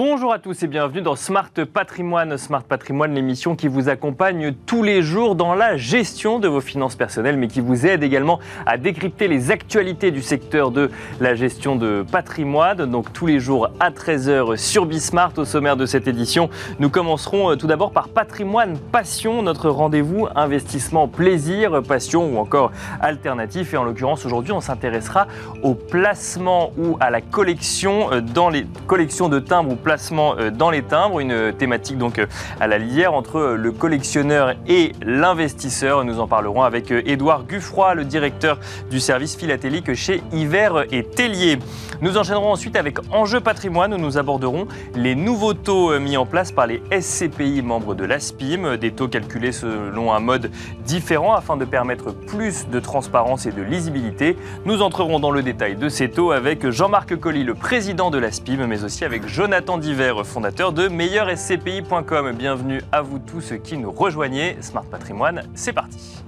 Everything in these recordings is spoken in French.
Bonjour à tous et bienvenue dans Smart Patrimoine. Smart Patrimoine, l'émission qui vous accompagne tous les jours dans la gestion de vos finances personnelles, mais qui vous aide également à décrypter les actualités du secteur de la gestion de patrimoine. Donc tous les jours à 13h sur Bismart. Au sommaire de cette édition, nous commencerons euh, tout d'abord par Patrimoine Passion, notre rendez-vous investissement plaisir, passion ou encore alternatif. Et en l'occurrence, aujourd'hui, on s'intéressera au placement ou à la collection euh, dans les collections de timbres placement euh, dans les timbres, une thématique donc euh, à la lisière entre euh, le collectionneur et l'investisseur. Nous en parlerons avec Édouard Guffroy, le directeur du service philatélique chez Hiver et Tellier. Nous enchaînerons ensuite avec Enjeu patrimoine où nous aborderons les nouveaux taux mis en place par les SCPI membres de l'ASPIM, des taux calculés selon un mode différent afin de permettre plus de transparence et de lisibilité. Nous entrerons dans le détail de ces taux avec Jean-Marc Colli, le président de l'ASPIM, mais aussi avec Jonathan d'hiver, fondateur de meilleurscpi.com. Bienvenue à vous tous qui nous rejoignez. Smart Patrimoine, c'est parti.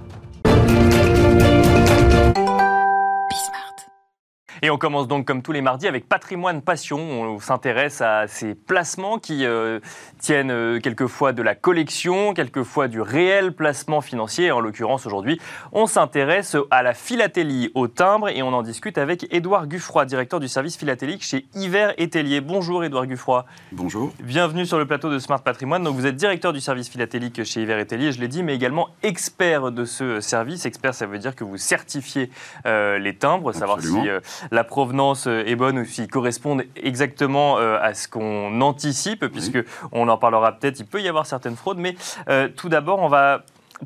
Et on commence donc comme tous les mardis avec Patrimoine Passion. On s'intéresse à ces placements qui euh, tiennent euh, quelquefois de la collection, quelquefois du réel placement financier. En l'occurrence aujourd'hui, on s'intéresse à la philatélie au timbre et on en discute avec Édouard Guffroy, directeur du service philatélique chez Hiver et Tellier. Bonjour Édouard Guffroy. Bonjour. Bienvenue sur le plateau de Smart Patrimoine. Donc vous êtes directeur du service philatélique chez Hiver et Tellier, je l'ai dit, mais également expert de ce service. Expert, ça veut dire que vous certifiez euh, les timbres, savoir si la provenance euh, est bonne ou s'ils correspondent exactement euh, à ce qu'on anticipe, puisque on en parlera peut-être, il peut y avoir certaines fraudes. Mais euh, tout d'abord, on va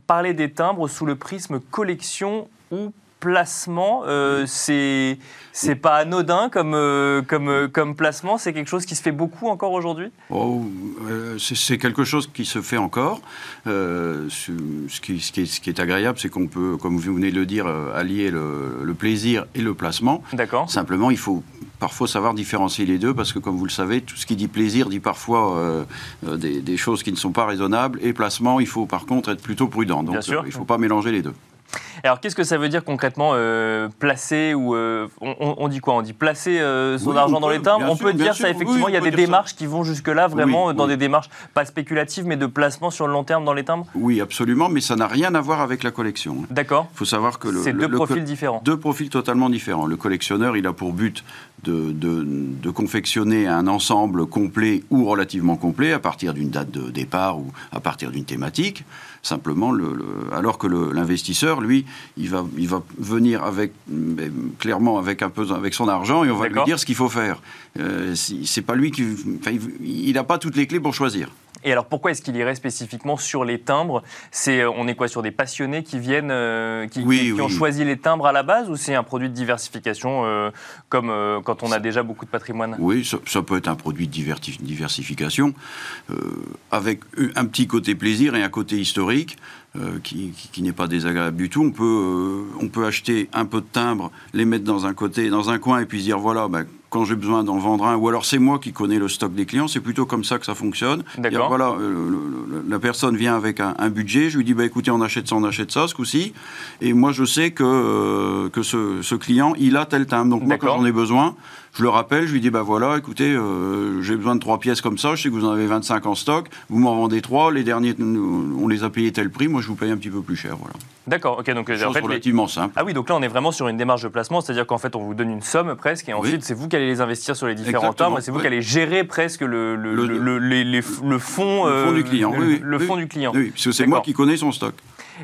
parler des timbres sous le prisme collection ou placement. c'est c'est pas anodin comme, euh, comme, euh, comme placement C'est quelque chose qui se fait beaucoup encore aujourd'hui? Oh, euh, C'est quelque chose qui se fait encore. Ce, qui, ce, qui est, ce, qui, est, agréable, c'est qu'on peut, comme vous venez de le dire, allier le, plaisir et le placement. D'accord. Simplement, il faut parfois savoir différencier les deux parce que, comme vous le savez, tout ce qui dit plaisir dit parfois des, des, choses qui ne sont pas raisonnables. Et placement, il faut par contre être plutôt prudent. Donc, il ne faut pas mélanger les deux. Alors, qu'est-ce que ça veut dire concrètement euh, placer ou euh, on, dit quoi? On dit placer euh, son argent dans les timbres? On peut dire ça effectivement. il y a des démarches qui vont jusque là vraiment dans des démarches pas spéculatives mais de placement sur le long terme dans les timbres? Oui, absolument, mais ça n'a rien à voir avec la collection. D'accord. Il faut savoir que c'est deux profils différents. Deux profils totalement différents. Le collectionneur, il a pour but de, de, confectionner un ensemble complet ou relativement complet à partir d'une date de départ ou à partir d'une thématique. Simplement, le, alors que l'investisseur, lui, il va, il va venir avec, clairement avec, un peu, avec son argent et on va lui dire ce qu'il faut faire. Euh, c'est pas lui qui. il n'a pas toutes les clés pour choisir. Et alors pourquoi est-ce qu'il irait spécifiquement sur les timbres? C'est euh, on est quoi sur des passionnés qui viennent, euh, qui, ont choisi les timbres à la base, ou c'est un produit de diversification euh, comme quand on a déjà beaucoup de patrimoine? Oui, ça, peut être un produit de diversification avec un petit côté plaisir et un côté historique. Qui, n'est pas désagréable du tout. On peut, on peut acheter un peu de timbres, les mettre dans un côté, dans un coin, et puis dire voilà, ben, quand j'ai besoin d'en vendre un, ou alors c'est moi qui connais le stock des clients, c'est plutôt comme ça que ça fonctionne. Voilà, euh, la personne vient avec un, budget, je lui dis bah, écoutez, on achète ça, on achète ça ce coup-ci, et moi je sais que, euh, que ce, ce, client, il a tel timbre. Donc moi, quand j'en ai besoin, je le rappelle, je lui dis, bah voilà, écoutez, euh, j'ai besoin de trois pièces comme ça, je sais que vous en avez 25 en stock, vous m'en vendez trois, les derniers, on les a payés tel prix, moi je vous paye un petit peu plus cher, voilà. D'accord, ok, donc en fait, relativement simple. Ah oui, donc là on est vraiment sur une démarche de placement, c'est-à-dire qu'en fait on vous donne une somme presque, et ensuite c'est vous qui allez les investir sur les différents termes, c'est vous qui allez gérer presque le, le, le, le, fond, le fond du client, oui, le fond du client. Oui, parce que c'est moi qui connais son stock.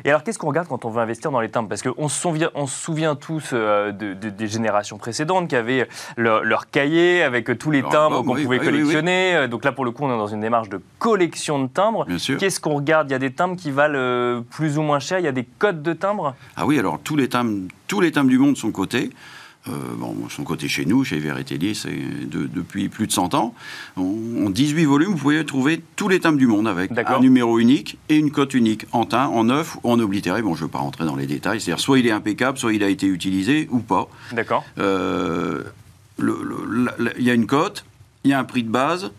Et alors, qu'est-ce qu'on regarde quand on veut investir dans les timbres? Parce qu'on se souvient, on se souvient tous euh, de, des générations précédentes qui avaient leur, cahier avec tous les timbres qu'on pouvait collectionner. Euh, donc là, pour le coup, on est dans une démarche de collection de timbres. Qu'est-ce qu'on regarde? Il y a des timbres qui valent euh, plus ou moins cher? Il y a des codes de timbres? Ah oui, alors tous les timbres, tous les timbres du monde sont cotés. Euh, bon, son côté chez nous, chez Veritellier, c'est depuis plus de 100 ans. En, 18 volumes, vous pouvez trouver tous les timbres du monde avec un numéro unique et une cote unique en teint, en neuf ou en oblitéré. Bon, je ne veux pas rentrer dans les détails. C'est-à-dire, soit il est impeccable, soit il a été utilisé ou pas. D'accord. Euh, il y a une cote, il y a un prix de base,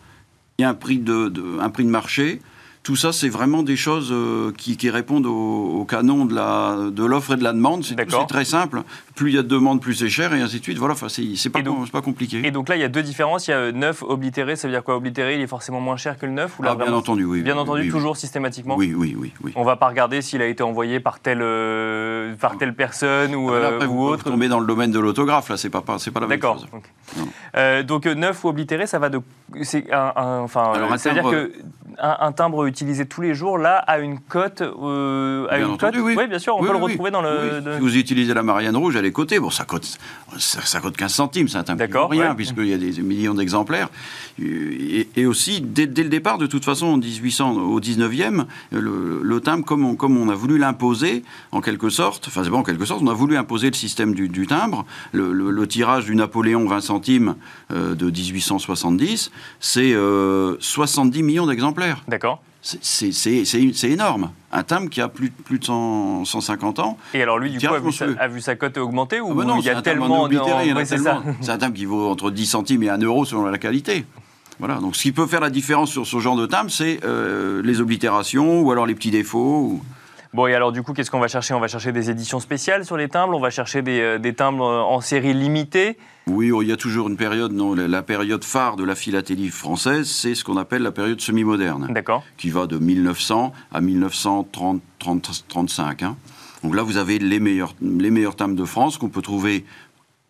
il y a un prix de, un prix de marché. Tout ça, c'est vraiment des choses euh, qui, qui, répondent au, au, canon de l'offre de et de la demande. C'est très simple. Plus il y a de demande, plus c'est cher, et ainsi de suite. Voilà, enfin, c'est pas, pas compliqué. Et donc là, il y a deux différences. Il y a neuf oblitéré, ça veut dire quoi? Oblitéré, il est forcément moins cher que le neuf ou là, ah, Bien entendu, oui. Bien entendu, toujours systématiquement? Oui, oui, oui. On va pas regarder s'il a été envoyé par telle, euh, par telle personne ou, ah, après, ou autre. tomber dans le domaine de l'autographe, là, c'est pas, pas, la même chose. D'accord. donc neuf ou oblitéré, ça va de. C'est un, enfin, ça veut dire que un, timbre utilisé tous les jours, là, a une cote. Euh, bien une cote. Oui. bien sûr, on peut le retrouver dans le. Si vous utilisez la Marianne Rouge, elle est cotée. Bon, ça cote, ça, cote 15 centimes, c'est un timbre rien, puisqu'il y a des millions d'exemplaires. Et, aussi, dès, le départ, de toute façon, en 1800, au 19e, le, timbre, comme on, comme on, a voulu l'imposer, en quelque sorte, enfin, c'est pas en quelque sorte, on a voulu imposer le système du, timbre. Le, tirage du Napoléon 20 centimes euh, de 1870, c'est 70 euh, millions d'exemplaires. D'accord. C'est énorme. Un timbre qui a plus, plus de 150 ans. Et alors lui, du coup, a vu, sa, a vu, sa, cote augmenter ou ah bah non, il y a tellement de... C'est un timbre qui vaut entre 10 centimes et 1 euro selon la qualité. Voilà, donc ce qui peut faire la différence sur ce genre de timbre, c'est euh, les oblitérations ou alors les petits défauts. Bon, et alors du coup, qu'est-ce qu'on va chercher? On va chercher des éditions spéciales sur les timbres, on va chercher des, euh, des timbres en série limitée. Oui, oh, il y a toujours une période, non, la, période phare de la philatélie française, c'est ce qu'on appelle la période semi-moderne. D'accord. Qui va de 1900 à 1935. Hein. Donc là, vous avez les meilleurs, les meilleurs timbres de France qu'on peut trouver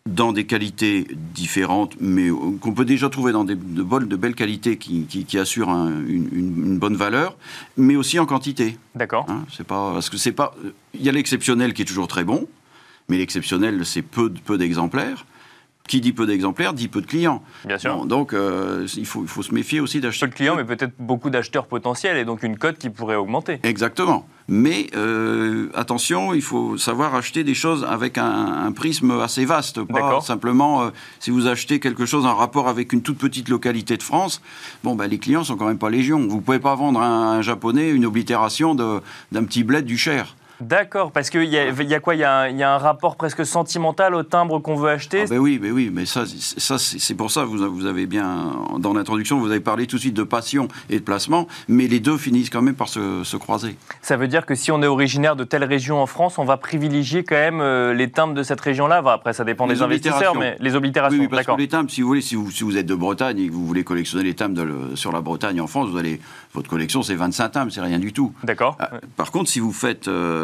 dans des qualités différentes, mais euh, qu'on peut déjà trouver dans des, de, bonnes, de belles qualités qui, qui, assurent une, bonne valeur, mais aussi en quantité. D'accord. Hein, c'est pas parce que c'est pas. Il y a l'exceptionnel qui est toujours très bon, mais l'exceptionnel c'est peu peu d'exemplaires. Qui dit peu d'exemplaires dit peu de clients. Bien sûr. donc euh, il, faut, il faut se méfier aussi d'acheter. Peu de clients, mais peut-être beaucoup d'acheteurs potentiels et donc une cote qui pourrait augmenter. Exactement. Mais euh, attention, il faut savoir acheter des choses avec un, prisme assez vaste. Pas simplement, euh, si vous achetez quelque chose en rapport avec une toute petite localité de France, bon, ben, les clients sont quand même pas légion. Vous pouvez pas vendre à un, japonais une oblitération d'un petit bled du Cher. D'accord, parce qu'il y, a quoi? Il y a, un, rapport presque sentimental au timbre qu'on veut acheter? Ah ben Oui, ben oui, mais ça, ça c'est pour ça, vous, vous avez bien, dans l'introduction, vous avez parlé tout de suite de passion et de placement, mais les deux finissent quand même par se, croiser. Ça veut dire que si on est originaire de telle région en France, on va privilégier quand même euh, les timbres de cette région-là Après, ça dépend des investisseurs, mais les oblitérations, oui, parce que les timbres, si vous voulez, si vous, si vous, êtes de Bretagne et que vous voulez collectionner les timbres sur la Bretagne en France, vous allez, votre collection, c'est 25 timbres, c'est rien du tout. D'accord. Ah, par contre, si vous faites... Euh,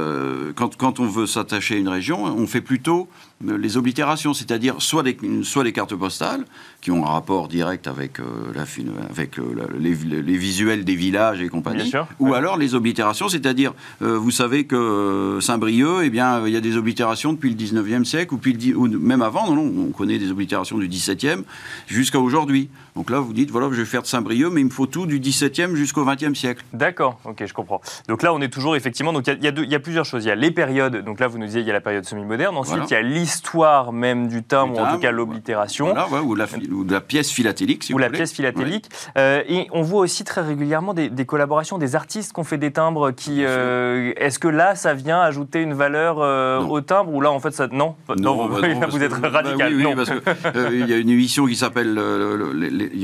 quand, quand, on veut s'attacher à une région, on fait plutôt euh, les oblitérations, c'est-à-dire soit les, soit les cartes postales, qui ont un rapport direct avec, euh, la, avec euh, les, visuels des villages et compagnie, ou alors les oblitérations, c'est-à-dire, vous savez que Saint-Brieuc, eh bien, il y a des oblitérations depuis le 19e siècle, ou, puis ou même avant, non, on connaît des oblitérations du 17e jusqu'à aujourd'hui. Donc là, vous dites, voilà, je vais faire de Saint-Brieuc, mais il me faut tout du 17e jusqu'au 20e siècle. D'accord, ok, je comprends. Donc là, on est toujours effectivement, donc il y, y, a plusieurs choses. Il y a les périodes, donc là, vous nous disiez, il y a la période semi-moderne, ensuite, il y a l'histoire même du timbre, ou en tout cas l'oblitération. Voilà, ou, la, ou, la, pièce philatélique, si ou la pièce philatélique. Euh, et on voit aussi très régulièrement des, collaborations des artistes qui ont fait des timbres. Qui, euh, est-ce que là, ça vient ajouter une valeur euh, au timbre ou là, en fait, ça non? Non, bah vous êtes radical. oui, parce qu'il y a une émission qui s'appelle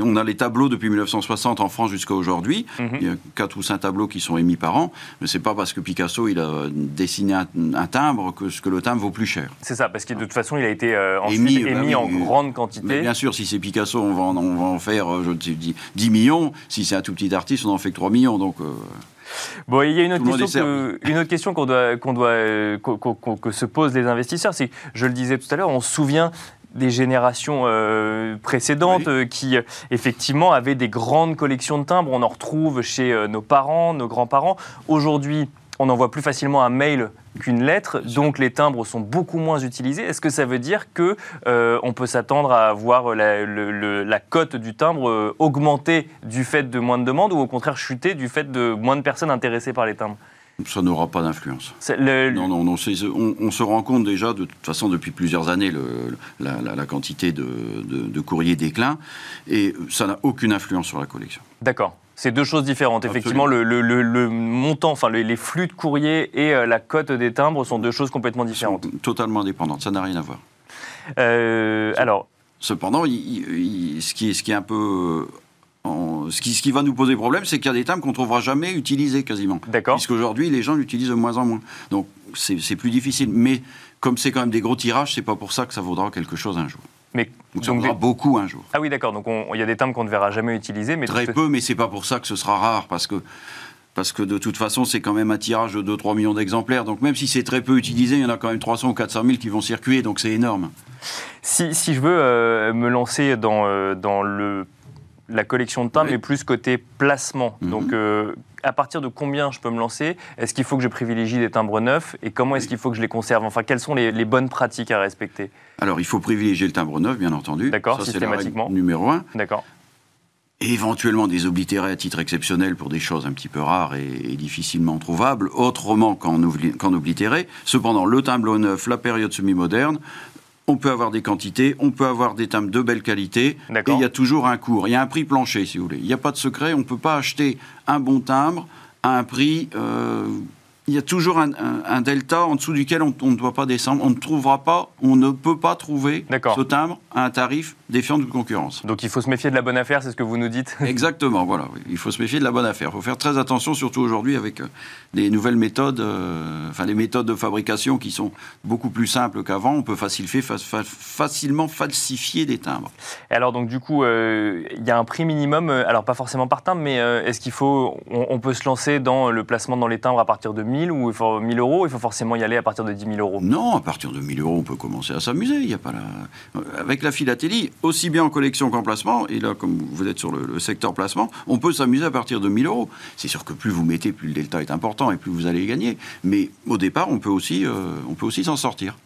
on a les tableaux depuis 1960 en France jusqu'à aujourd'hui. Mhm. Il y a quatre ou cinq tableaux qui sont émis par an, mais c'est pas parce que Picasso il a dessiné un, timbre que, que le timbre vaut plus cher. C'est ça, parce que de toute façon il a été euh, émis, bah en grande quantité. bien sûr, si c'est Picasso, on va en, on va en faire, euh, je dis, 10 millions. Si c'est un tout petit artiste, on en fait que 3 millions. Donc. Euh, bon, il y a une autre question, une autre question qu'on doit, qu'on doit, que se posent les investisseurs, c'est, je le disais tout à l'heure, on se souvient des générations euh, précédentes euh, qui, effectivement, avaient des grandes collections de timbres. On en retrouve chez euh, nos parents, nos grands-parents. Aujourd'hui, on envoie plus facilement un mail qu'une lettre, donc les timbres sont beaucoup moins utilisés. Est-ce que ça veut dire que on peut s'attendre à voir la, la cote du timbre augmenter du fait de moins de demandes ou au contraire chuter du fait de moins de personnes intéressées par les timbres? Ça n'aura pas d'influence. Non, non, non on, se rend compte déjà, de toute façon, depuis plusieurs années, le, la, quantité de, de, courriers déclin, et ça n'a aucune influence sur la collection. D'accord. C'est deux choses différentes. Effectivement, le, le, montant, enfin les, flux de courriers et euh, la cote des timbres sont deux choses complètement différentes. totalement indépendantes, ça n'a rien à voir. Euh, alors. Cependant, ce, qui est, ce qui est un peu ce, qui, ce qui va nous poser problème, c'est qu'il y a des timbres qu'on ne trouvera jamais utilisés quasiment. D'accord. Puisqu'aujourd'hui, les gens l'utilisent de moins en moins. Donc c'est plus difficile. Mais comme c'est quand même des gros tirages, c'est pas pour ça que ça vaudra quelque chose un jour. Mais donc, ça vaudra beaucoup un jour. Ah oui, d'accord. Donc il y a des timbres qu'on ne verra jamais utiliser. Mais Très peu, mais c'est pas pour ça que ce sera rare. Parce que parce que de toute façon, c'est quand même un tirage de 2-3 millions d'exemplaires. Donc même si c'est très peu utilisé, il y en a quand même 300 ou 400 000 qui vont circuler, donc c'est énorme. Si, si, je veux euh, me lancer dans, euh, dans le, la collection de timbres, mais plus côté placement, mhm. donc euh, à partir de combien je peux me lancer? Est-ce qu'il faut que je privilégie des timbres neufs? Et comment est-ce qu'il faut que je les conserve? Enfin, quelles sont les, bonnes pratiques à respecter? Alors, il faut privilégier le timbre neuf, bien entendu. D'accord, systématiquement. numéro un. D'accord éventuellement des oblitérés à titre exceptionnel pour des choses un petit peu rares et, difficilement trouvables, autrement qu'en oblitéré. Cependant, le timbre neuf, la période semi-moderne, on peut avoir des quantités, on peut avoir des timbres de belle qualité, et il y a toujours un cours, il y a un prix plancher si vous voulez. Il n'y a pas de secret, on ne peut pas acheter un bon timbre à un prix euh, il y a toujours un, delta en dessous duquel on, ne doit pas descendre. On ne trouvera pas, on ne peut pas trouver ce timbre à un tarif défiant de concurrence. Donc il faut se méfier de la bonne affaire, c'est ce que vous nous dites Exactement, voilà. Il faut se méfier de la bonne affaire. Il faut faire très attention, surtout aujourd'hui avec euh, des nouvelles méthodes, euh, enfin des méthodes de fabrication qui sont beaucoup plus simples qu'avant. On peut facilement falsifier des timbres. Et alors donc du coup, euh, il y a un prix minimum, alors pas forcément par timbre, mais est-ce qu'il faut, on, on, peut se lancer dans le placement dans les timbres à partir de 1000 ou faut 1000 euros Il faut forcément y aller à partir de 10 000 euros Non, à partir de 1000 euros, on peut commencer à s'amuser. Il y a pas la... Avec la philatélie, aussi bien en collection qu'en placement, et là, comme vous êtes sur le, secteur placement, on peut s'amuser à partir de 1000 euros. C'est sûr que plus vous mettez, plus le delta est important et plus vous allez gagner. Mais au départ, on peut aussi, euh, on peut aussi s'en sortir.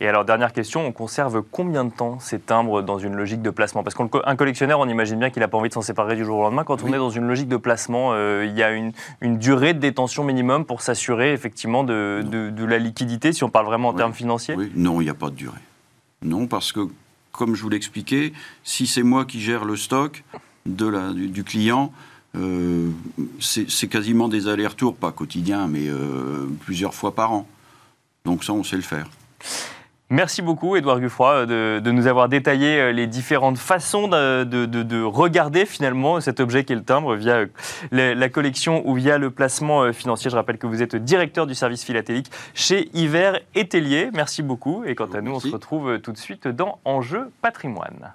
Et alors, dernière question, on conserve combien de temps ces timbres dans une logique de placement? Parce qu'un collectionneur, on imagine bien qu'il n'a pas envie de s'en séparer du jour au lendemain. Quand on est dans une logique de placement, euh, il y a une, durée de détention minimum pour s'assurer effectivement de, la liquidité, si on parle vraiment en termes financiers? Non, il n'y a pas de durée. Non, parce que, comme je vous l'expliquais, si c'est moi qui gère le stock de la, du, client, euh, c'est quasiment des allers-retours, pas quotidiens, mais euh, plusieurs fois par an. Donc ça, on sait le faire. Merci beaucoup, Édouard Guffroy, de, nous avoir détaillé euh, les différentes façons de, regarder finalement cet objet qui est le timbre via euh, la collection ou via le placement euh, financier. Je rappelle que vous êtes directeur du service philatélique chez Hiver et Tellier. Merci beaucoup. Et quant à nous, on se retrouve tout de suite dans Enjeu patrimoine.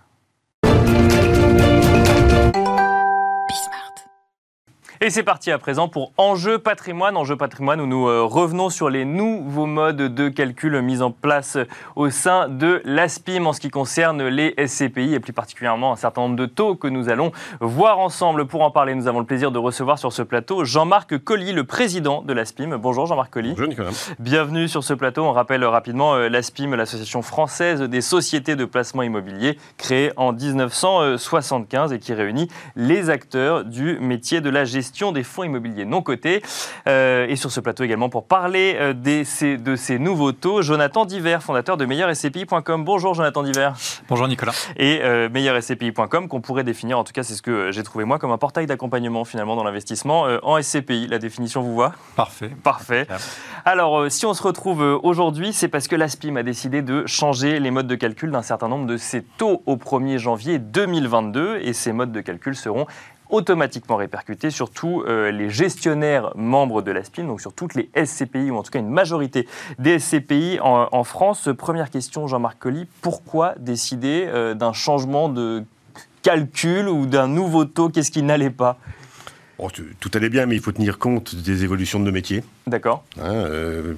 Et c'est parti à présent pour Enjeu patrimoine. Enjeu patrimoine où nous euh, revenons sur les nouveaux modes de calcul mis en place au sein de l'ASPIM en ce qui concerne les SCPI et plus particulièrement un certain nombre de taux que nous allons voir ensemble. Pour en parler, nous avons le plaisir de recevoir sur ce plateau Jean-Marc Colli, le président de l'ASPIM. Bonjour Jean-Marc Colli. Bonjour Nicolas. Bienvenue sur ce plateau. On rappelle rapidement euh, l'ASPIM, l'Association française des sociétés de placement immobilier, créée en 1975 et qui réunit les acteurs du métier de la gestion des fonds immobiliers non cotés. Euh, et sur ce plateau également pour parler euh, de ces nouveaux taux, Jonathan Diver, fondateur de meilleursCPI.com. Bonjour Jonathan Diver. Bonjour Nicolas. Et euh, meilleursCPI.com qu'on pourrait définir, en tout cas c'est ce que j'ai trouvé moi, comme un portail d'accompagnement finalement dans l'investissement en SCPI. La définition vous voit? Parfait. Parfait. Alors si on se retrouve aujourd'hui, c'est parce que l'ASPIM a décidé de changer les modes de calcul d'un certain nombre de ces taux au 1er janvier 2022 et ces modes de calcul seront automatiquement répercuté sur tous euh, les gestionnaires membres de l'ASPIN, donc sur toutes les SCPI, ou en tout cas une majorité des SCPI en, France. Première question, Jean-Marc Colli, pourquoi décider euh, d'un changement de calcul ou d'un nouveau taux? Qu'est-ce qui n'allait pas? Oh, tout allait bien, mais il faut tenir compte des évolutions de nos métiers. D'accord. Hein, euh,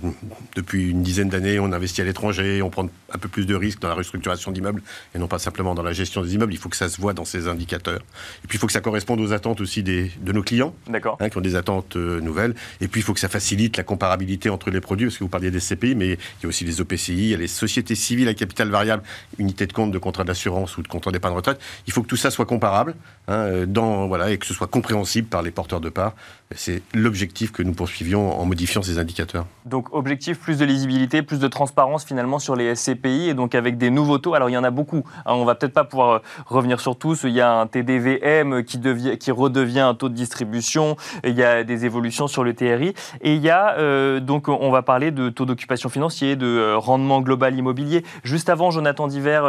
depuis une dizaine d'années, on investit à l'étranger, on prend un peu plus de risques dans la restructuration d'immeubles et non pas simplement dans la gestion des immeubles. Il faut que ça se voit dans ces indicateurs. Et puis il faut que ça corresponde aux attentes aussi des, de nos clients, hein, qui ont des attentes euh, nouvelles. Et puis il faut que ça facilite la comparabilité entre les produits, parce que vous parliez des CPI, mais il y a aussi les OPCI, il y a les sociétés civiles à capital variable, unités de compte de contrat d'assurance ou de contrat d'épargne retraite. Il faut que tout ça soit comparable hein, dans, voilà, et que ce soit compréhensible par les porteurs de parts. C'est l'objectif que nous poursuivions en modifiant modifiant indicateurs. Donc objectif, plus de lisibilité, plus de transparence finalement sur les SCPI et donc avec des nouveaux taux. Alors il y en a beaucoup, hein, on va peut-être pas pouvoir euh, revenir sur tous. Il y a un TDVM qui, devient, qui redevient un taux de distribution, il y a des évolutions sur le TRI et il y a euh, donc on va parler de taux d'occupation financier, de euh, rendement global immobilier. Juste avant, Jonathan Diver,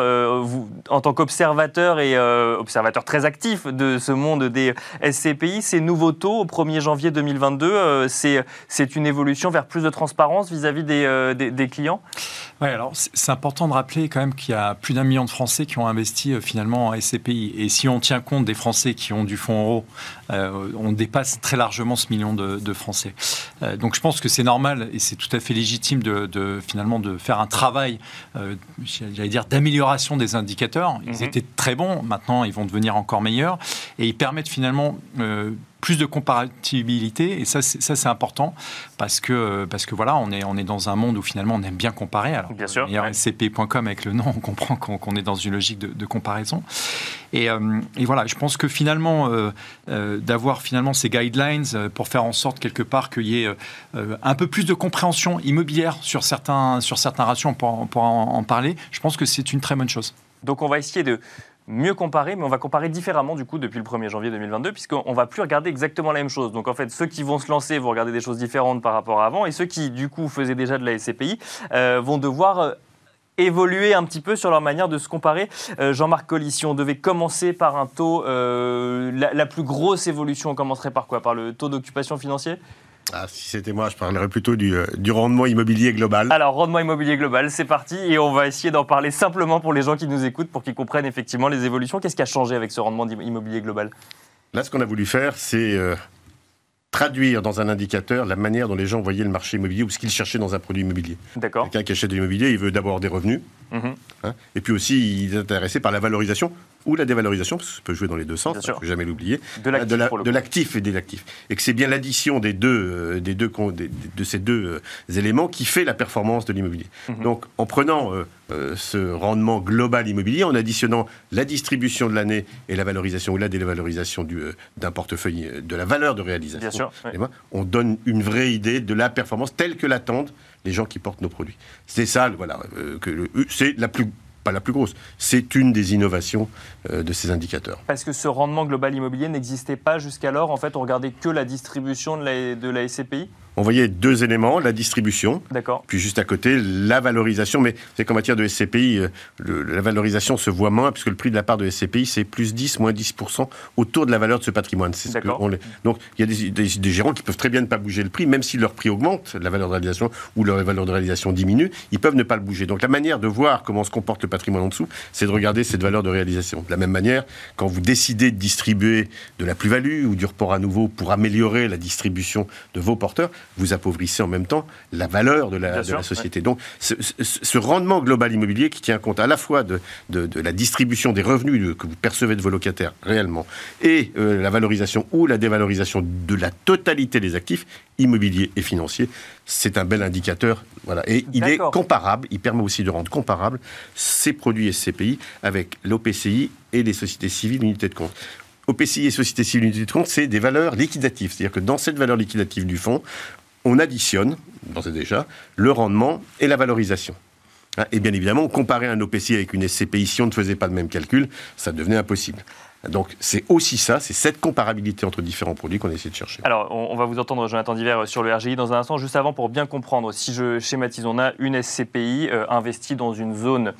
en tant qu'observateur et observateur très actif de ce monde des SCPI, ces nouveaux taux au 1er janvier 2022, c'est une évolution vers plus de transparence vis-à-vis des, des clients? Oui, alors c'est important de rappeler quand même qu'il y a plus d'un million de Français qui ont investi euh, finalement en SCPI. Et si on tient compte des Français qui ont du fonds euro, euh, on dépasse très largement ce million de, Français. Euh, donc je pense que c'est normal et c'est tout à fait légitime de, finalement de faire un travail, j'allais dire, d'amélioration des indicateurs. Ils mhm. étaient très bons, maintenant ils vont devenir encore meilleurs et ils permettent finalement plus de comparabilité et ça c'est important parce que parce que voilà on est on est dans un monde où finalement on aime bien comparer. Alors bien sûr scp.com avec le nom on comprend qu'on est dans une logique de, comparaison. Et, euh, et, voilà je pense que finalement euh, euh, d'avoir finalement ces guidelines pour faire en sorte quelque part qu'il y ait un peu plus de compréhension immobilière sur certains sur certains ratios on pourra en parler je pense que c'est une très bonne chose. Donc on va essayer de mieux comparer, mais on va comparer différemment du coup depuis le 1er janvier 2022, puisqu'on va plus regarder exactement la même chose. Donc en fait, ceux qui vont se lancer vont regarder des choses différentes par rapport à avant, et ceux qui du coup faisaient déjà de la SCPI euh, vont devoir euh, évoluer un petit peu sur leur manière de se comparer. Euh, Jean-Marc Colli, si on devait commencer par un taux, la, plus grosse évolution, on commencerait par quoi? Par le taux d'occupation financier? Ah, si c'était moi, je parlerais plutôt du, euh, du, rendement immobilier global. Alors, rendement immobilier global, c'est parti. Et on va essayer d'en parler simplement pour les gens qui nous écoutent, pour qu'ils comprennent effectivement les évolutions. Qu'est-ce qui a changé avec ce rendement immobilier global? Là, ce qu'on a voulu faire, c'est euh, traduire dans un indicateur la manière dont les gens voyaient le marché immobilier ou ce qu'ils cherchaient dans un produit immobilier. D'accord. Quelqu'un qui achète de l'immobilier, il veut d'abord des revenus. Mhm. Hein, et puis aussi, il est intéressé par la valorisation ou la dévalorisation, parce que ça peut jouer dans les deux sens, il ne faut jamais l'oublier, de l'actif et des actifs. Et que c'est bien l'addition des deux, euh, des deux, de ces deux euh, éléments qui fait la performance de l'immobilier. Mhm. Donc en prenant euh, ce rendement global immobilier, en additionnant la distribution de l'année et la valorisation ou la dévalorisation d'un portefeuille, de la valeur de réalisation, on donne une vraie idée de la performance telle que l'attendent les gens qui portent nos produits. C'est ça, voilà, que c'est la plus pas la plus grosse. C'est une des innovations euh, de ces indicateurs. Parce que ce rendement global immobilier n'existait pas jusqu'alors. En fait, on regardait que la distribution de la, de la SCPI on voyait deux éléments, la distribution, puis juste à côté, la valorisation. Mais c'est qu'en matière de SCPI, euh, la valorisation se voit moins, puisque le prix de la part de SCPI, c'est plus 10, moins 10% autour de la valeur de ce patrimoine. Ce Donc, il y a des, gérants qui peuvent très bien ne pas bouger le prix, même si leur prix augmente, la valeur de réalisation, ou leur valeur de réalisation diminue, ils peuvent ne pas le bouger. Donc, la manière de voir comment se comporte le patrimoine en dessous, c'est de regarder cette valeur de réalisation. De la même manière, quand vous décidez de distribuer de la plus-value ou du report à nouveau pour améliorer la distribution de vos porteurs, vous appauvrissez en même temps la valeur de la, société. Donc ce, rendement global immobilier qui tient compte à la fois de, de, la distribution des revenus que vous percevez de vos locataires réellement et euh, la valorisation ou la dévalorisation de la totalité des actifs immobiliers et financiers, c'est un bel indicateur. Voilà. Et il est comparable, il permet aussi de rendre comparables ces produits SCPI avec l'OPCI et les sociétés civiles unités de compte. OPCI et Société Civile Unité de Compte, c'est des valeurs liquidatives. C'est-à-dire que dans cette valeur liquidative du fonds, on additionne, c'est déjà, le rendement et la valorisation. Hein, et bien évidemment, comparer un OPCI avec une SCPI, si on ne faisait pas le même calcul, ça devenait impossible. Donc c'est aussi ça, c'est cette comparabilité entre différents produits qu'on essaie de chercher. Alors on, va vous entendre Jonathan Diver sur le RGI dans un instant. Juste avant, pour bien comprendre, si je schématise, on a une SCPI euh, investie dans une zone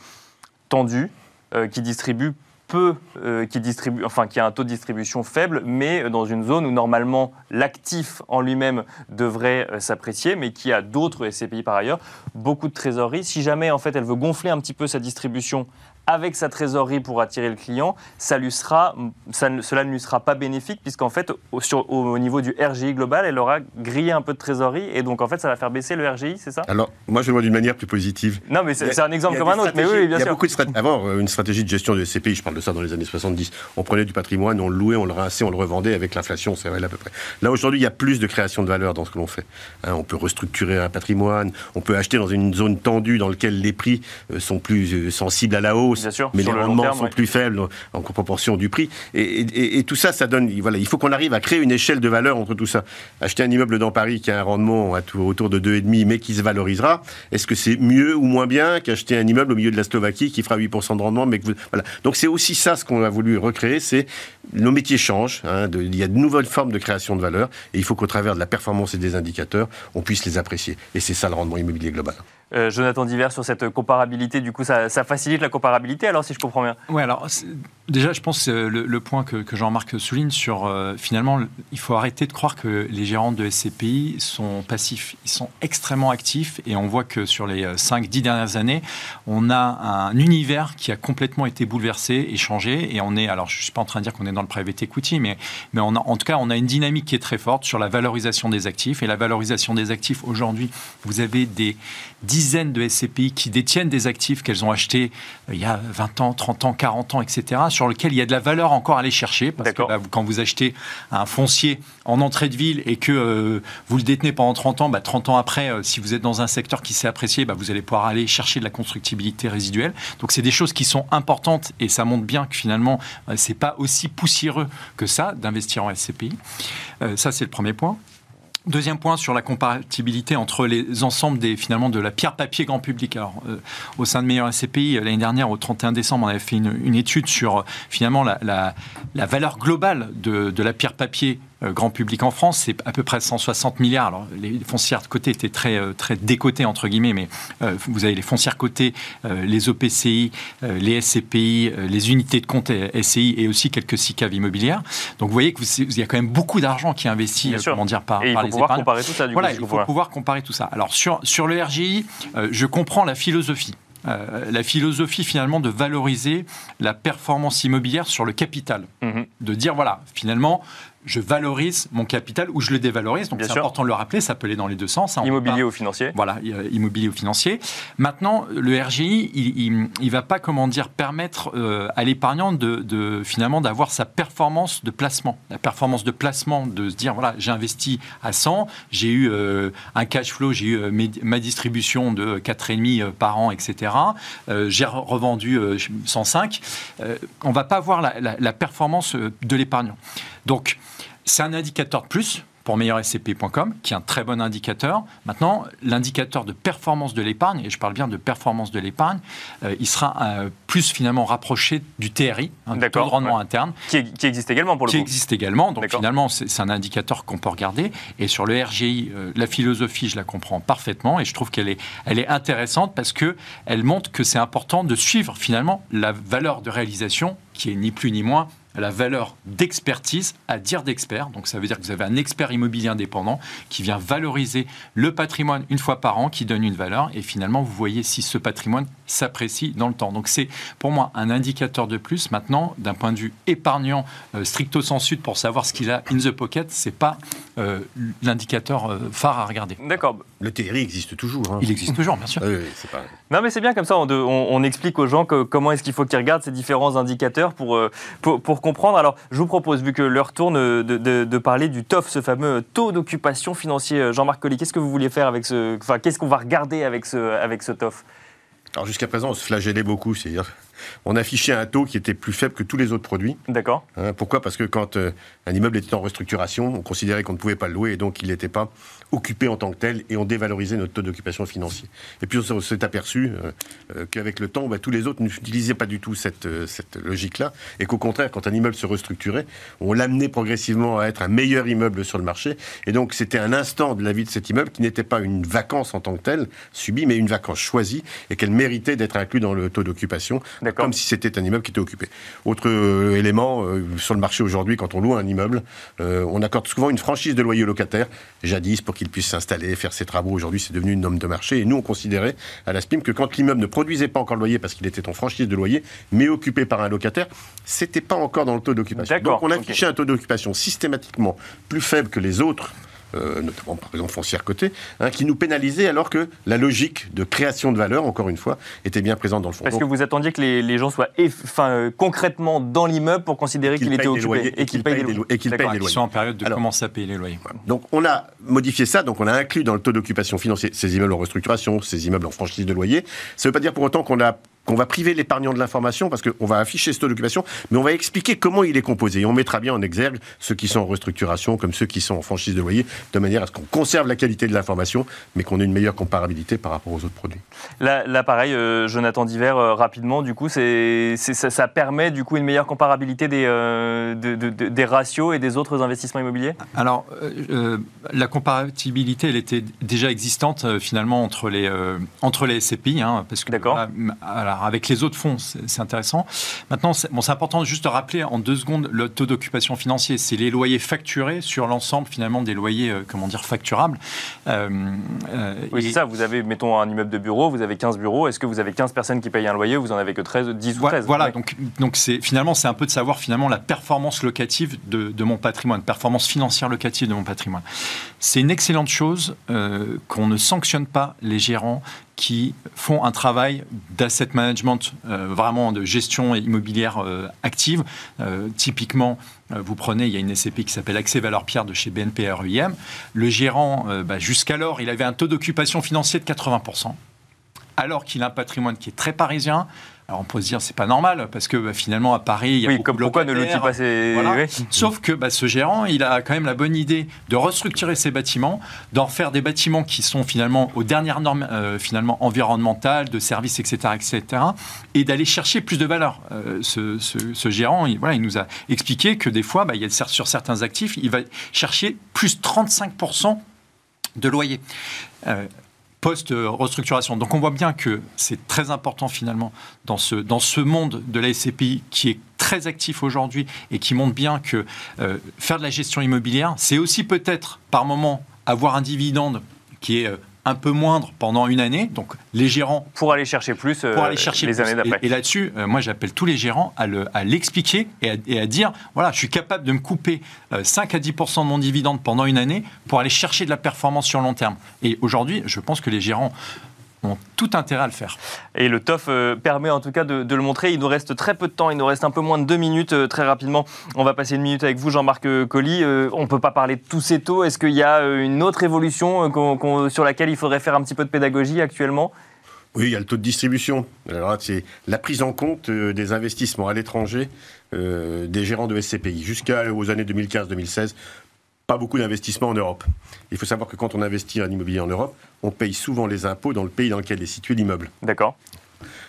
tendue euh, qui distribue euh, qui distribue, enfin qui a un taux de distribution faible, mais dans une zone où normalement l'actif en lui-même devrait euh, s'apprécier, mais qui a d'autres SCPI par ailleurs, beaucoup de trésorerie. Si jamais en fait elle veut gonfler un petit peu sa distribution avec sa trésorerie pour attirer le client, ça lui sera, cela ne lui sera pas bénéfique puisqu'en fait, au, au, niveau du RGI global, elle aura grillé un peu de trésorerie et donc en fait, ça va faire baisser le RGI, c'est ça? Alors, moi, je le vois d'une manière plus positive. Non, mais c'est un exemple comme un autre. Mais oui, bien sûr. Il y a beaucoup de Avant, euh, une stratégie de gestion de SCPI, je parle de ça dans les années 70, on prenait du patrimoine, on le louait, on le rinçait, on le revendait avec l'inflation, c'est vrai à peu près. Là, aujourd'hui, il y a plus de création de valeur dans ce que l'on fait. Hein, on peut restructurer un patrimoine, on peut acheter dans une zone tendue dans laquelle les prix euh, sont plus euh, sensibles à la hausse mais les rendements sont plus faibles en proportion du prix. Et, tout ça, ça donne. Voilà, il faut qu'on arrive à créer une échelle de valeur entre tout ça. Acheter un immeuble dans Paris qui a un rendement autour de 2,5 mais qui se valorisera, est-ce que c'est mieux ou moins bien qu'acheter un immeuble au milieu de la Slovaquie qui fera 8% de rendement mais que voilà. Donc c'est aussi ça ce qu'on a voulu recréer, c'est nos métiers changent, hein, il y a de nouvelles formes de création de valeur et il faut qu'au travers de la performance et des indicateurs, on puisse les apprécier. Et c'est ça le rendement immobilier global. Euh, Jonathan Diver, sur cette comparabilité, du coup, ça, facilite la comparabilité, alors, si je comprends bien? Oui, alors, déjà, je pense que le, le point que, Jean-Marc souligne sur, euh, finalement, il faut arrêter de croire que les gérants de SCPI sont passifs. Ils sont extrêmement actifs et on voit que sur les 5-10 euh, dernières années, on a un univers qui a complètement été bouleversé et changé. Et on est, alors, je ne suis pas en train de dire qu'on est dans le private equity, mais, mais en tout cas, on a une dynamique qui est très forte sur la valorisation des actifs. Et la valorisation des actifs, aujourd'hui, vous avez des dizaines de SCPI qui détiennent des actifs qu'elles ont achetés euh, il y a 20 ans, 30 ans, 40 ans, etc., sur lesquels il y a de la valeur encore à aller chercher. Parce que bah, quand vous achetez un foncier en entrée de ville et que euh, vous le détenez pendant 30 ans, bah, 30 ans après, euh, si vous êtes dans un secteur qui s'est apprécié, bah, vous allez pouvoir aller chercher de la constructibilité résiduelle. Donc c'est des choses qui sont importantes et ça montre bien que finalement, c'est pas aussi poussiéreux que ça d'investir en SCPI. ça, c'est le premier point. Deuxième point sur la compatibilité entre les ensembles des finalement de la pierre papier grand public. Alors euh, au sein de Meilleur SCPI l'année dernière au 31 décembre on avait fait une, étude sur finalement la, valeur globale de, de, la pierre papier euh, grand public en France, c'est à peu près 160 milliards. Alors, les foncières de côté étaient très, euh, très décotées, entre guillemets, mais euh, vous avez les foncières cotées, les OPCI, les SCPI, les unités de compte SCI et aussi quelques SICAV immobilières. Donc, vous voyez qu'il y a quand même beaucoup d'argent qui est investi, comment dire, par, et il faut pouvoir comparer tout ça, du voilà, il faut pouvoir comparer tout ça. Alors, sur, sur le RGI, je comprends la philosophie. la philosophie finalement de valoriser la performance immobilière sur le capital. Mhm. De dire, voilà, finalement, je valorise mon capital ou je le dévalorise. Donc c'est important de le rappeler, ça peut aller dans les deux sens. Hein. immobilier ou financier. Voilà, immobilier ou financier. Maintenant, le RGI, il ne va pas, comment dire, permettre euh, à l'épargnant de, finalement d'avoir sa performance de placement. La performance de placement, de se dire, voilà, j'ai investi à 100, j'ai eu euh, un cash flow, j'ai eu euh, ma distribution de 4,5 par an, etc. j'ai revendu 105. on ne va pas voir la, la performance de l'épargnant. Donc, c'est un indicateur de plus pour meilleurscp.com, qui est un très bon indicateur. Maintenant, l'indicateur de performance de l'épargne, et je parle bien de performance de l'épargne, euh, il sera euh, plus finalement rapproché du TRI, hein, taux de rendement interne. Qui, existe également pour le qui coup. Qui existe également, donc finalement c'est un indicateur qu'on peut regarder. Et sur le RGI, euh, la philosophie, je la comprends parfaitement, et je trouve qu'elle est, elle est intéressante parce qu'elle montre que c'est important de suivre finalement la valeur de réalisation, qui est ni plus ni moins la valeur d'expertise à dire d'expert. Donc ça veut dire que vous avez un expert immobilier indépendant qui vient valoriser le patrimoine une fois par an, qui donne une valeur, et finalement vous voyez si ce patrimoine s'apprécie dans le temps. Donc c'est pour moi un indicateur de plus. Maintenant, d'un point de vue épargnant euh, stricto sensu pour savoir ce qu'il a in the pocket, c'est pas euh, l'indicateur euh, phare à regarder. D'accord. Le TRI existe toujours. Hein. Il existe toujours, bien sûr. Non, mais c'est bien comme ça. On, explique aux gens comment est-ce qu'il faut qu'ils regardent ces différents indicateurs pour, pour, comprendre. Alors, je vous propose, vu que l'heure tourne, de, parler du TOF, ce fameux taux d'occupation financier. Jean-Marc Colli, qu'est-ce que vous vouliez faire avec ce. Enfin, qu'est-ce qu'on va regarder avec ce, avec ce TOF? Alors jusqu'à présent, on se flagellait beaucoup, c'est-à-dire on affichait un taux qui était plus faible que tous les autres produits. D'accord. Hein, pourquoi? Parce que quand euh, un immeuble était en restructuration, on considérait qu'on ne pouvait pas le louer et donc il n'était pas occupé en tant que tel et on dévalorisait notre taux d'occupation financier. Et puis on s'est aperçu euh, euh, qu'avec le temps, bah, tous les autres n'utilisaient pas du tout cette, cette logique-là et qu'au contraire, quand un immeuble se restructurait, on l'amenait progressivement à être un meilleur immeuble sur le marché. Et donc c'était un instant de la vie de cet immeuble qui n'était pas une vacance en tant que telle subie, mais une vacance choisie et qu'elle méritait d'être inclue dans le taux d'occupation comme si c'était un immeuble qui était occupé. Autre euh, élément, euh, sur le marché aujourd'hui, quand on loue un immeuble, euh, on accorde souvent une franchise de loyer au locataire, jadis pour qu'il puisse s'installer, faire ses travaux. Aujourd'hui, c'est devenu une norme de marché. Et nous, on considérait à la SPIM que quand l'immeuble ne produisait pas encore le loyer parce qu'il était en franchise de loyer, mais occupé par un locataire, c'était pas encore dans le taux d'occupation. Donc on affichait un taux d'occupation systématiquement plus faible que les autres euh, notamment par exemple foncière cotée, hein, qui nous pénalisait alors que la logique de création de valeur, encore une fois, était bien présente dans le fond. Parce que vous attendiez que les, gens soient enfin, euh, concrètement dans l'immeuble pour considérer qu'il était occupé et qu'ils payent, les loyers. Et qu'ils payent les loyers. sont en période de commencer à payer les loyers. Donc on a modifié ça, donc on a inclus dans le taux d'occupation financier ces immeubles en restructuration, ces immeubles en franchise de loyer. Ça ne veut pas dire pour autant qu'on a qu'on va priver l'épargnant de l'information parce qu'on va afficher ce taux d'occupation, mais on va expliquer comment il est composé. Et on mettra bien en exergue ceux qui sont en restructuration comme ceux qui sont en franchise de loyer, de manière à ce qu'on conserve la qualité de l'information, mais qu'on ait une meilleure comparabilité par rapport aux autres produits. Là, pareil, euh, Jonathan Diver, euh, rapidement, du coup, c'est, ça, ça, permet du coup une meilleure comparabilité des, euh, des ratios et des autres investissements immobiliers? Alors, la comparabilité, elle était déjà existante finalement entre les, entre les SCPI, hein, parce que D'accord. Avec les autres fonds, c'est, intéressant. Maintenant, c'est, bon, important juste de rappeler en deux secondes le taux d'occupation financier. C'est les loyers facturés sur l'ensemble finalement des loyers, comment dire, facturables. oui, c'est ça. Vous avez, mettons, un immeuble de bureau, vous avez 15 bureaux. Est-ce que vous avez 15 personnes qui payent un loyer Vous en avez que 13, 10 ou 13 Voilà, donc, donc c'est, finalement, c'est un peu de savoir finalement la performance locative de, de, mon patrimoine, performance financière locative de mon patrimoine. C'est une excellente chose euh, qu'on ne sanctionne pas les gérants qui font un travail d'asset management, euh, vraiment de gestion immobilière euh, active. typiquement, vous prenez, il y a une SCP qui s'appelle Accès Valeur Pierre de chez BNP RUIM. Le gérant, bah, jusqu'alors, il avait un taux d'occupation financier de 80% alors qu'il a un patrimoine qui est très parisien. Alors on peut se dire c'est pas normal parce que bah, finalement à Paris il y a oui, comme pourquoi ne l'outil pas Sauf que bah, ce gérant il a quand même la bonne idée de restructurer ses bâtiments, d'en faire des bâtiments qui sont finalement aux dernières normes euh, finalement environnementales, de services etc etc et d'aller chercher plus de valeur. Euh, ce, gérant il, voilà il nous a expliqué que des fois bah, il y a sur certains actifs il va chercher plus 35% de loyer. Euh, post-restructuration. Donc on voit bien que c'est très important finalement dans ce, monde de la SCPI qui est très actif aujourd'hui et qui montre bien que euh, faire de la gestion immobilière, c'est aussi peut-être par moment avoir un dividende qui est euh, un peu moindre pendant une année. Donc les gérants pour aller chercher plus pour aller chercher les années d'après. Et, là-dessus, euh, moi j'appelle tous les gérants à l'expliquer et, à dire voilà, je suis capable de me couper 5 euh, à 10% de mon dividende pendant une année pour aller chercher de la performance sur long terme. Et aujourd'hui, je pense que les gérants ont tout intérêt à le faire. Et le TOF euh, permet en tout cas de, le montrer. Il nous reste très peu de temps, il nous reste un peu moins de deux minutes. Euh, très rapidement, on va passer une minute avec vous, Jean-Marc euh, Colli. on ne peut pas parler de tous ces taux. Est-ce qu'il y a une autre évolution sur laquelle il faudrait faire un petit peu de pédagogie actuellement? Oui, il y a le taux de distribution. Alors, c'est la prise en compte des investissements à l'étranger des gérants de SCPI. Jusqu'aux années 2015-2016, pas beaucoup d'investissements en Europe. Il faut savoir que quand on investit en immobilier en Europe, on paye souvent les impôts dans le pays dans lequel est situé l'immeuble. D'accord.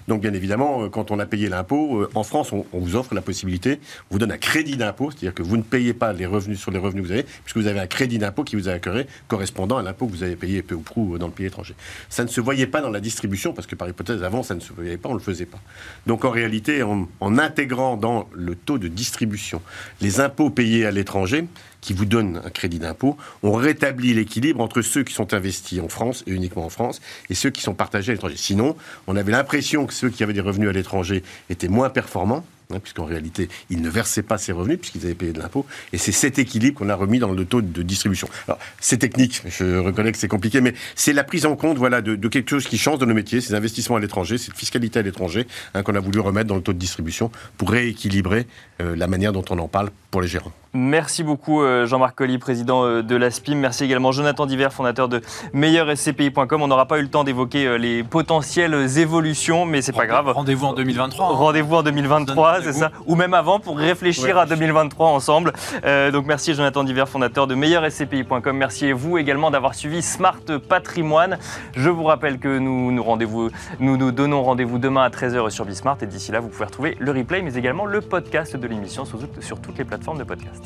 Donc bien évidemment, euh, quand on a payé l'impôt, euh, en France, on, vous offre la possibilité, on vous donne un crédit d'impôt, c'est-à-dire que vous ne payez pas les revenus sur les revenus que vous avez, puisque vous avez un crédit d'impôt qui vous a accordé correspondant à l'impôt que vous avez payé peu ou prou dans le pays étranger. Ça ne se voyait pas dans la distribution, parce que par hypothèse, avant, ça ne se voyait pas, on ne le faisait pas. Donc en réalité, en, en intégrant dans le taux de distribution les impôts payés à l'étranger, qui vous donnent un crédit d'impôt, on rétablit l'équilibre entre ceux qui sont investis en France et uniquement en France et ceux qui sont partagés à l'étranger. Sinon, on avait l'impression que ceux qui avaient des revenus à l'étranger étaient moins performants Hein, puisqu'en réalité, ils ne versaient pas ces revenus puisqu'ils avaient payé de l'impôt. Et c'est cet équilibre qu'on a remis dans le taux de distribution. Alors, c'est technique, je reconnais que c'est compliqué, mais c'est la prise en compte voilà, de, quelque chose qui change dans nos métiers, ces investissements à l'étranger, cette fiscalité à l'étranger, hein, qu'on a voulu remettre dans le taux de distribution pour rééquilibrer euh, la manière dont on en parle pour les gérants. Merci beaucoup euh, Jean-Marc Colli, président euh, de l'ASPIM. Merci également Jonathan Diver, fondateur de meilleurscpi.com. On n'aura pas eu le temps d'évoquer les potentielles évolutions, mais c'est pas grave. Rendez-vous en 2023. Hein. Rendez-vous en 2023 c'est ça. Ou même avant pour réfléchir à 2023 ensemble. Euh, donc merci Jonathan Diver, fondateur de meilleurscpi.com. Merci à vous également d'avoir suivi Smart Patrimoine. Je vous rappelle que nous nous, rendez-vous, nous, nous donnons rendez-vous demain à 13h sur Bismart. Et d'ici là, vous pouvez retrouver le replay, mais également le podcast de l'émission sur, sur toutes les plateformes de podcast.